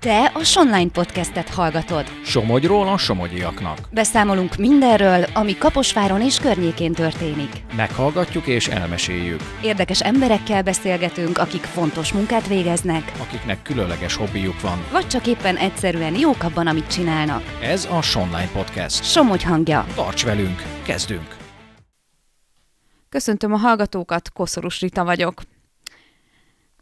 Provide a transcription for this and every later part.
Te a Sonline podcastet hallgatod. Somogyról a somogyiaknak. Beszámolunk mindenről, ami Kaposváron és környékén történik. Meghallgatjuk és elmeséljük. Érdekes emberekkel beszélgetünk, akik fontos munkát végeznek, Akiknek különleges hobbijuk van. vagy csak éppen egyszerűen jók abban, amit csinálnak. Ez a Sonline Podcast. Somogy hangja. Tarts velünk, kezdünk! Köszöntöm a hallgatókat, Koszorús Rita vagyok.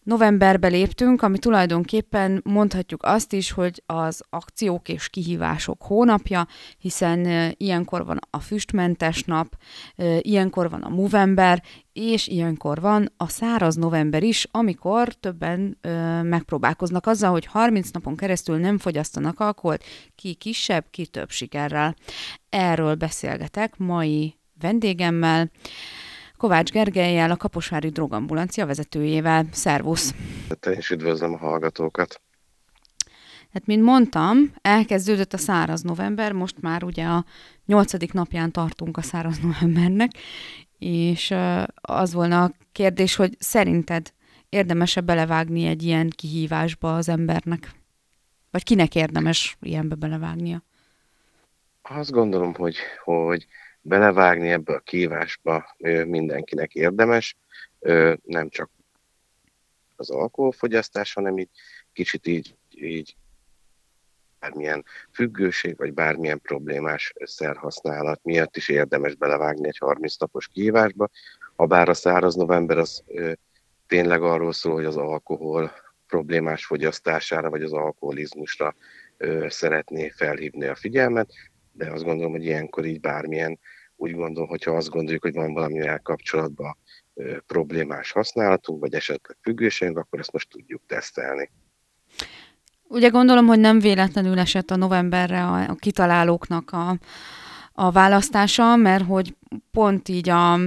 Novemberbe léptünk, ami tulajdonképpen mondhatjuk azt is, hogy az akciók és kihívások hónapja, hiszen ilyenkor van a füstmentes nap, ilyenkor van a Movember, és ilyenkor van a száraz november is, amikor többen uh, megpróbálkoznak azzal, hogy 30 napon keresztül nem fogyasztanak alkoholt, ki kisebb, ki több sikerrel. Erről beszélgetek mai vendégemmel, Kovács Gergelyel, a Kaposvári Drogambulancia vezetőjével. Szervusz! Te is üdvözlöm a hallgatókat. Hát, mint mondtam, elkezdődött a száraz november, most már ugye a nyolcadik napján tartunk a száraz novembernek, és az volna a kérdés, hogy szerinted érdemese belevágni egy ilyen kihívásba az embernek? Vagy kinek érdemes ilyenbe belevágnia? Azt gondolom, hogy, hogy belevágni ebbe a kívásba mindenkinek érdemes, nem csak az alkoholfogyasztás, hanem így kicsit így, így bármilyen függőség, vagy bármilyen problémás szerhasználat miatt is érdemes belevágni egy 30 napos kihívásba. Ha bár a száraz november az tényleg arról szól, hogy az alkohol problémás fogyasztására, vagy az alkoholizmusra szeretné felhívni a figyelmet, de azt gondolom, hogy ilyenkor így bármilyen, úgy gondolom, hogyha azt gondoljuk, hogy van valamivel kapcsolatban problémás használatunk, vagy esetleg függőségünk, akkor ezt most tudjuk tesztelni. Ugye gondolom, hogy nem véletlenül esett a novemberre a, a kitalálóknak a, a választása, mert hogy pont így a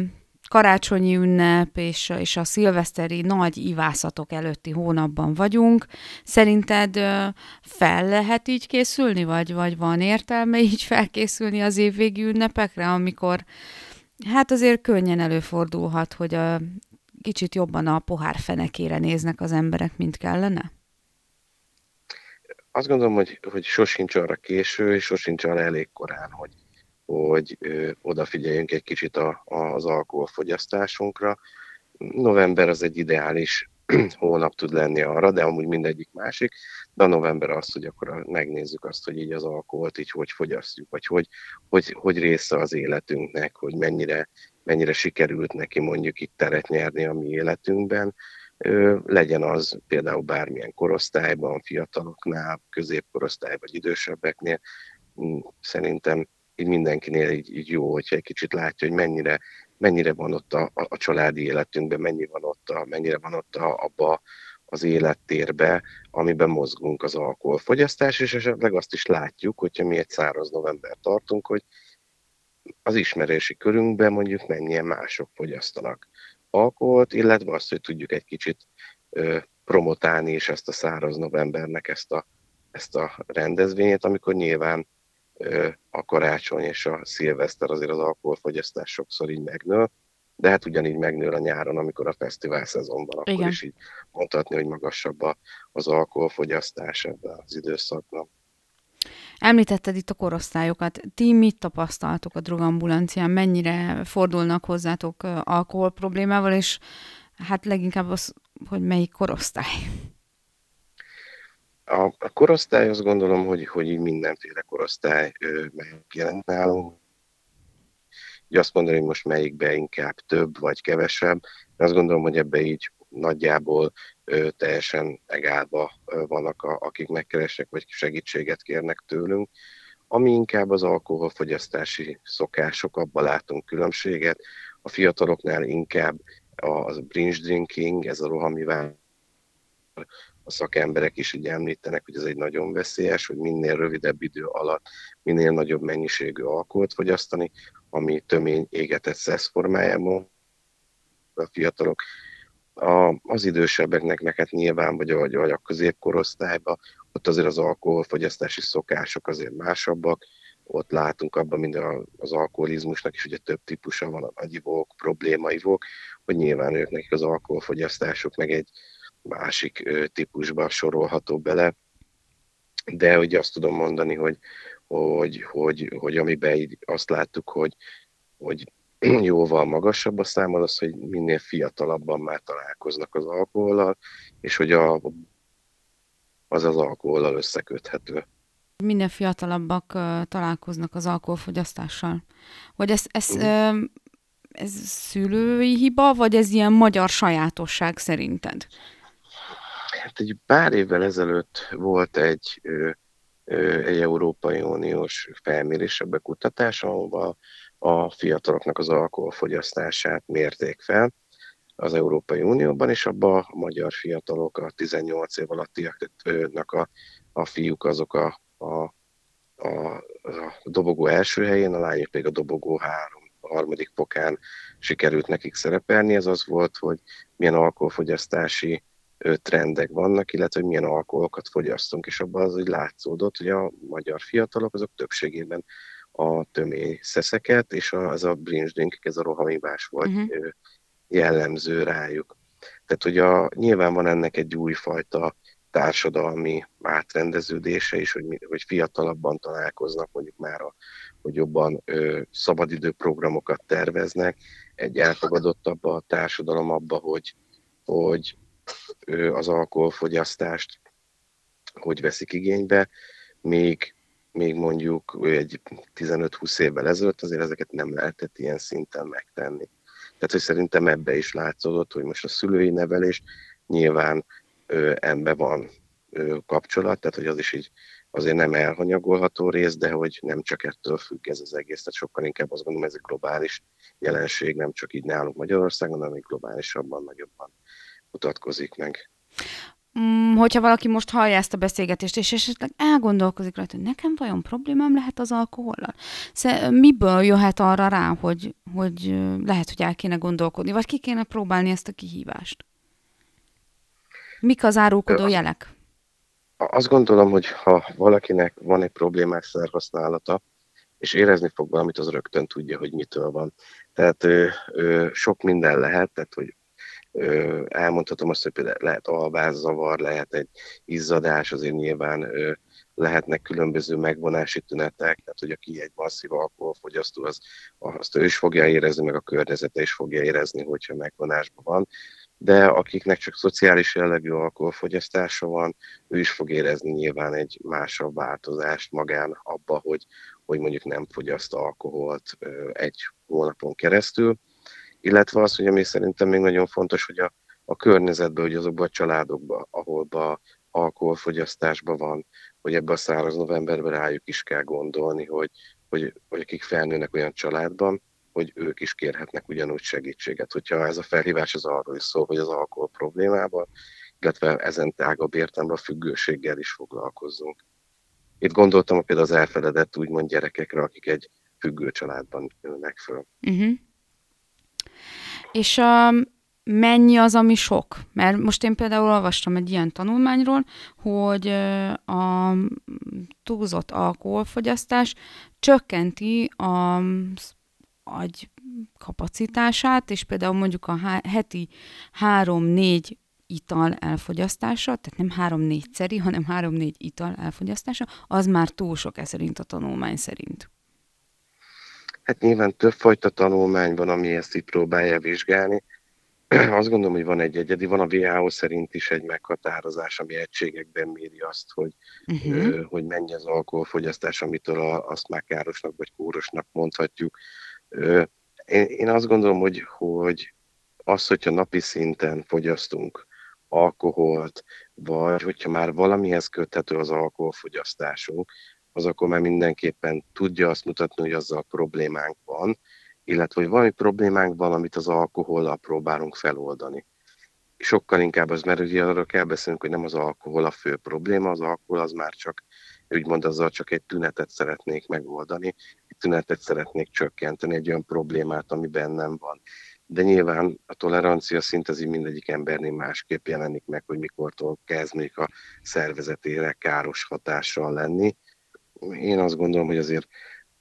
karácsonyi ünnep és, és a szilveszteri nagy ivászatok előtti hónapban vagyunk. Szerinted fel lehet így készülni, vagy, vagy van értelme így felkészülni az évvégi ünnepekre, amikor hát azért könnyen előfordulhat, hogy a, kicsit jobban a pohár fenekére néznek az emberek, mint kellene? Azt gondolom, hogy, hogy sosincs arra késő, és sosincs arra elég korán, hogy, hogy odafigyeljünk egy kicsit a, a, az alkoholfogyasztásunkra. November az egy ideális hónap tud lenni arra, de amúgy mindegyik másik, de a november az, hogy akkor megnézzük azt, hogy így az alkoholt így hogy fogyasztjuk, vagy hogy, hogy, hogy része az életünknek, hogy mennyire, mennyire sikerült neki mondjuk itt teret nyerni a mi életünkben, legyen az például bármilyen korosztályban, fiataloknál, középkorosztály vagy idősebbeknél, Mm, szerintem így mindenkinél így, így jó, hogyha egy kicsit látja, hogy mennyire, mennyire van ott a, a, családi életünkben, mennyi van ott a, mennyire van ott a, abba az élettérbe, amiben mozgunk az alkoholfogyasztás, és esetleg azt is látjuk, hogyha mi egy száraz november tartunk, hogy az ismerési körünkben mondjuk mennyien mások fogyasztanak alkoholt, illetve azt, hogy tudjuk egy kicsit ö, promotálni is ezt a száraz novembernek ezt a, ezt a rendezvényét, amikor nyilván a karácsony és a szilveszter azért az alkoholfogyasztás sokszor így megnő, de hát ugyanígy megnő a nyáron, amikor a fesztivál szezon van, akkor Igen. is így mondhatni, hogy magasabb az alkoholfogyasztás ebben az időszakban. Említetted itt a korosztályokat. Ti mit tapasztaltok a drogambulancián? Mennyire fordulnak hozzátok alkohol problémával, és hát leginkább az, hogy melyik korosztály? A, a korosztály azt gondolom, hogy, hogy így mindenféle korosztály megjelent nálunk. Így azt mondani, hogy most melyikbe inkább több vagy kevesebb. Én azt gondolom, hogy ebbe így nagyjából ö, teljesen egálba ö, vannak, a, akik megkeresnek, vagy segítséget kérnek tőlünk. Ami inkább az alkoholfogyasztási szokások, abban látunk különbséget. A fiataloknál inkább a binge drinking, ez a rohamivál a szakemberek is így említenek, hogy ez egy nagyon veszélyes, hogy minél rövidebb idő alatt minél nagyobb mennyiségű alkoholt fogyasztani, ami tömény égetett szesz formájában a fiatalok. A, az idősebbeknek, meg hát nyilván, vagy a, vagy a középkorosztályban, ott azért az alkoholfogyasztási szokások azért másabbak, ott látunk abban, mint az alkoholizmusnak is ugye több típusa van, a nagyivók, problémaivók, hogy nyilván ők nekik az alkoholfogyasztásuk meg egy másik típusba sorolható bele. de hogy azt tudom mondani, hogy, hogy, hogy, hogy amiben így azt láttuk, hogy, hogy jóval magasabb a szám az, hogy minél fiatalabban már találkoznak az alkohollal, és hogy a, az az alkohollal összeköthető. Minden fiatalabbak uh, találkoznak az alkoholfogyasztással. Vagy ez, ez, uh, ez szülői hiba, vagy ez ilyen magyar sajátosság szerinted? Hát egy pár évvel ezelőtt volt egy, egy Európai Uniós felmérés, ebbe kutatás, ahol a fiataloknak az alkoholfogyasztását mérték fel az Európai Unióban, és abban a magyar fiatalok, a 18 év alattiaknak a, a fiúk azok a, a, a, a dobogó első helyén, a lányok pedig a dobogó három, harmadik pokán sikerült nekik szerepelni. Ez az volt, hogy milyen alkoholfogyasztási trendek vannak, illetve hogy milyen alkoholokat fogyasztunk, és abban az hogy látszódott, hogy a magyar fiatalok azok többségében a tömény szeszeket, és a, az a bringe drink, ez a rohamibás volt uh-huh. jellemző rájuk. Tehát, hogy a, nyilván van ennek egy újfajta társadalmi átrendeződése is, hogy, hogy fiatalabban találkoznak, mondjuk már, a, hogy jobban ö, szabadidő programokat terveznek, egy elfogadottabb a társadalom abba, hogy, hogy az alkoholfogyasztást hogy veszik igénybe, még, még mondjuk egy 15-20 évvel ezelőtt azért ezeket nem lehetett ilyen szinten megtenni. Tehát, hogy szerintem ebbe is látszódott, hogy most a szülői nevelés nyilván ember van ö, kapcsolat, tehát hogy az is így azért nem elhanyagolható rész, de hogy nem csak ettől függ ez az egész, tehát sokkal inkább azt gondolom, ez egy globális jelenség, nem csak így nálunk Magyarországon, hanem globálisabban, nagyobban mutatkozik meg. Mm, hogyha valaki most hallja ezt a beszélgetést, és esetleg elgondolkozik rajta, hogy nekem vajon problémám lehet az alkohollal? Szóval miből jöhet arra rá, hogy, hogy lehet, hogy el kéne gondolkodni, vagy ki kéne próbálni ezt a kihívást? Mik az árulkodó jelek? Azt gondolom, hogy ha valakinek van egy problémás szerhasználata, és érezni fog valamit, az rögtön tudja, hogy mitől van. Tehát ő, ő, sok minden lehet, tehát hogy ö, elmondhatom azt, hogy például lehet alvázzavar, lehet egy izzadás, azért nyilván lehetnek különböző megvonási tünetek, tehát hogy aki egy masszív alkoholfogyasztó, az, azt ő is fogja érezni, meg a környezete is fogja érezni, hogyha megvonásban van de akiknek csak szociális jellegű alkoholfogyasztása van, ő is fog érezni nyilván egy másabb változást magán abba, hogy, hogy mondjuk nem fogyaszt alkoholt egy hónapon keresztül. Illetve az, hogy ami szerintem még nagyon fontos, hogy a, a környezetben, hogy azokban a családokban, ahol a alkoholfogyasztásban van, hogy ebbe a száraz novemberben rájuk is kell gondolni, hogy, hogy, hogy akik felnőnek olyan családban, hogy ők is kérhetnek ugyanúgy segítséget. Hogyha ez a felhívás az arról is szól, hogy az alkohol problémával, illetve ezen tágabb értelemben a függőséggel is foglalkozzunk. Itt gondoltam például az elfeledett úgymond gyerekekre, akik egy függő családban ülnek föl. Uh-huh. És um, mennyi az, ami sok? Mert most én például olvastam egy ilyen tanulmányról, hogy a túlzott alkoholfogyasztás csökkenti a agy kapacitását, és például mondjuk a heti három-négy ital elfogyasztása, tehát nem három-négyszeri, hanem három-négy ital elfogyasztása, az már túl sok ez szerint a tanulmány szerint. Hát nyilván többfajta tanulmány van, ami ezt így próbálja vizsgálni. Azt gondolom, hogy van egy egyedi, van a WHO szerint is egy meghatározás, ami egységekben méri azt, hogy, uh-huh. hogy mennyi az alkoholfogyasztás, amitől azt már károsnak vagy kórosnak mondhatjuk. Én, én azt gondolom, hogy, hogy az, hogyha napi szinten fogyasztunk alkoholt, vagy hogyha már valamihez köthető az alkoholfogyasztásunk, az akkor már mindenképpen tudja azt mutatni, hogy azzal problémánk van, illetve hogy valami problémánk van, amit az alkohollal próbálunk feloldani. Sokkal inkább az, mert ugye arra kell beszélnünk, hogy nem az alkohol a fő probléma, az alkohol az már csak, úgymond azzal csak egy tünetet szeretnék megoldani, tünetet szeretnék csökkenteni, egy olyan problémát, ami bennem van. De nyilván a tolerancia szint az így mindegyik embernél másképp jelenik meg, hogy mikortól kezd még a szervezetére káros hatással lenni. Én azt gondolom, hogy azért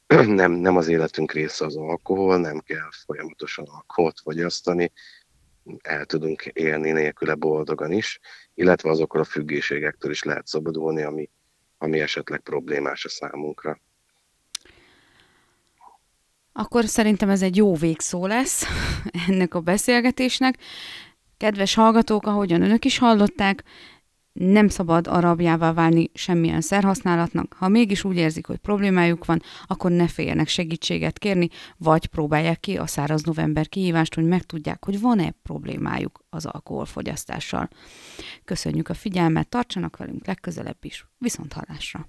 nem, nem az életünk része az alkohol, nem kell folyamatosan alkoholt fogyasztani, el tudunk élni nélküle boldogan is, illetve azokkal a függőségektől is lehet szabadulni, ami ami esetleg problémás a számunkra. Akkor szerintem ez egy jó végszó lesz ennek a beszélgetésnek. Kedves hallgatók, ahogyan önök is hallották, nem szabad arabjává válni semmilyen szerhasználatnak. Ha mégis úgy érzik, hogy problémájuk van, akkor ne féljenek segítséget kérni, vagy próbálják ki a száraz november kihívást, hogy megtudják, hogy van-e problémájuk az alkoholfogyasztással. Köszönjük a figyelmet, tartsanak velünk legközelebb is. Viszont hallásra!